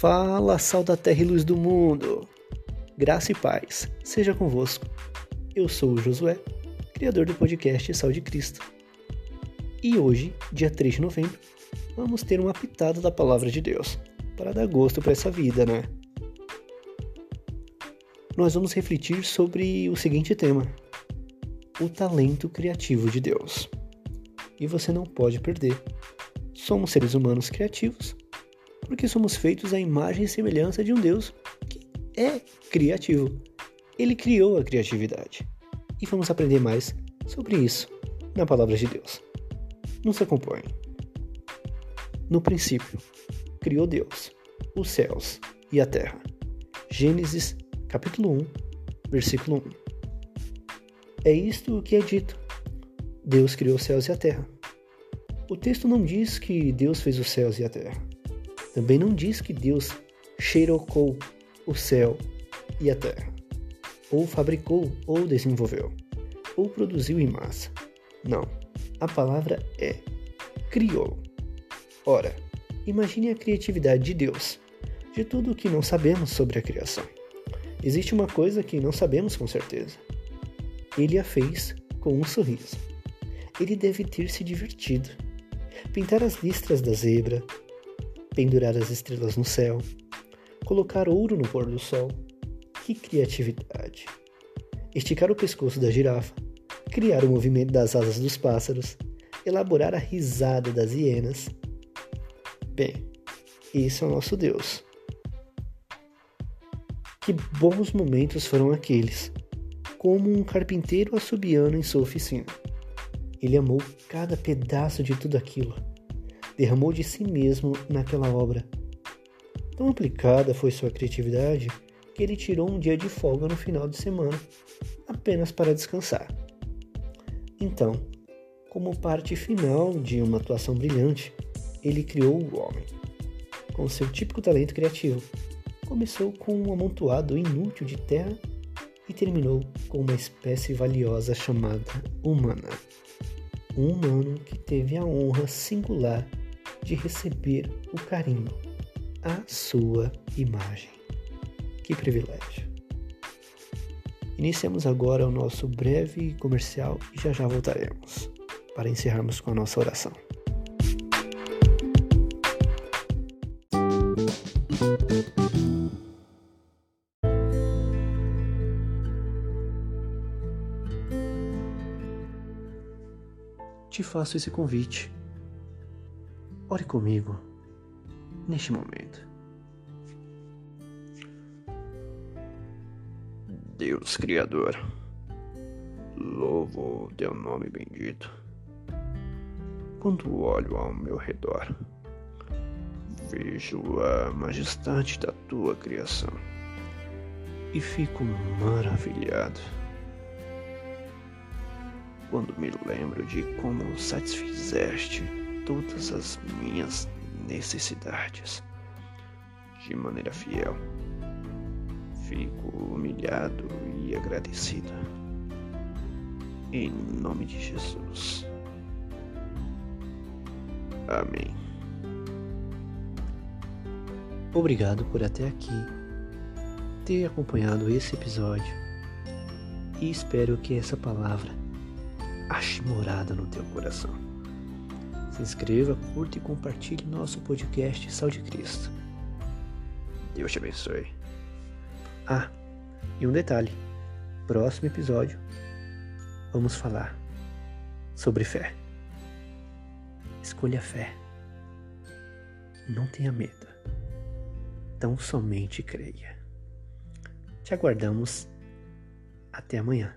Fala, sal da terra e luz do mundo! Graça e paz, seja convosco. Eu sou o Josué, criador do podcast Sal de Cristo. E hoje, dia 3 de novembro, vamos ter uma pitada da palavra de Deus, para dar gosto para essa vida, né? Nós vamos refletir sobre o seguinte tema: o talento criativo de Deus. E você não pode perder. Somos seres humanos criativos porque somos feitos à imagem e semelhança de um Deus que é criativo. Ele criou a criatividade. E vamos aprender mais sobre isso na palavra de Deus. Nos acompanhe. No princípio, criou Deus os céus e a terra. Gênesis, capítulo 1, versículo 1. É isto o que é dito. Deus criou os céus e a terra. O texto não diz que Deus fez os céus e a terra. Também não diz que Deus xerocou o céu e a terra, ou fabricou, ou desenvolveu, ou produziu em massa. Não. A palavra é criou. Ora, imagine a criatividade de Deus, de tudo o que não sabemos sobre a criação. Existe uma coisa que não sabemos com certeza. Ele a fez com um sorriso. Ele deve ter se divertido. Pintar as listras da zebra, pendurar as estrelas no céu, colocar ouro no pôr do sol. Que criatividade! Esticar o pescoço da girafa, criar o movimento das asas dos pássaros, elaborar a risada das hienas. Bem, isso é o nosso Deus. Que bons momentos foram aqueles, como um carpinteiro assobiando em sua oficina. Ele amou cada pedaço de tudo aquilo derramou de si mesmo naquela obra. Tão aplicada foi sua criatividade que ele tirou um dia de folga no final de semana, apenas para descansar. Então, como parte final de uma atuação brilhante, ele criou o homem. Com seu típico talento criativo, começou com um amontoado inútil de terra e terminou com uma espécie valiosa chamada humana. Um humano que teve a honra singular de receber o carinho, a sua imagem. Que privilégio! Iniciamos agora o nosso breve comercial e já já voltaremos para encerrarmos com a nossa oração. Te faço esse convite Ore comigo neste momento. Deus Criador, louvo teu nome bendito. Quando olho ao meu redor, vejo a majestade da tua criação e fico maravilhado. Quando me lembro de como satisfizeste todas as minhas necessidades de maneira fiel. Fico humilhado e agradecido. Em nome de Jesus. Amém. Obrigado por até aqui ter acompanhado esse episódio e espero que essa palavra ache morada no teu coração. Se inscreva, curta e compartilhe nosso podcast Sal de Cristo. Deus te abençoe. Ah, e um detalhe: próximo episódio vamos falar sobre fé. Escolha a fé. Não tenha medo. Tão somente creia. Te aguardamos. Até amanhã.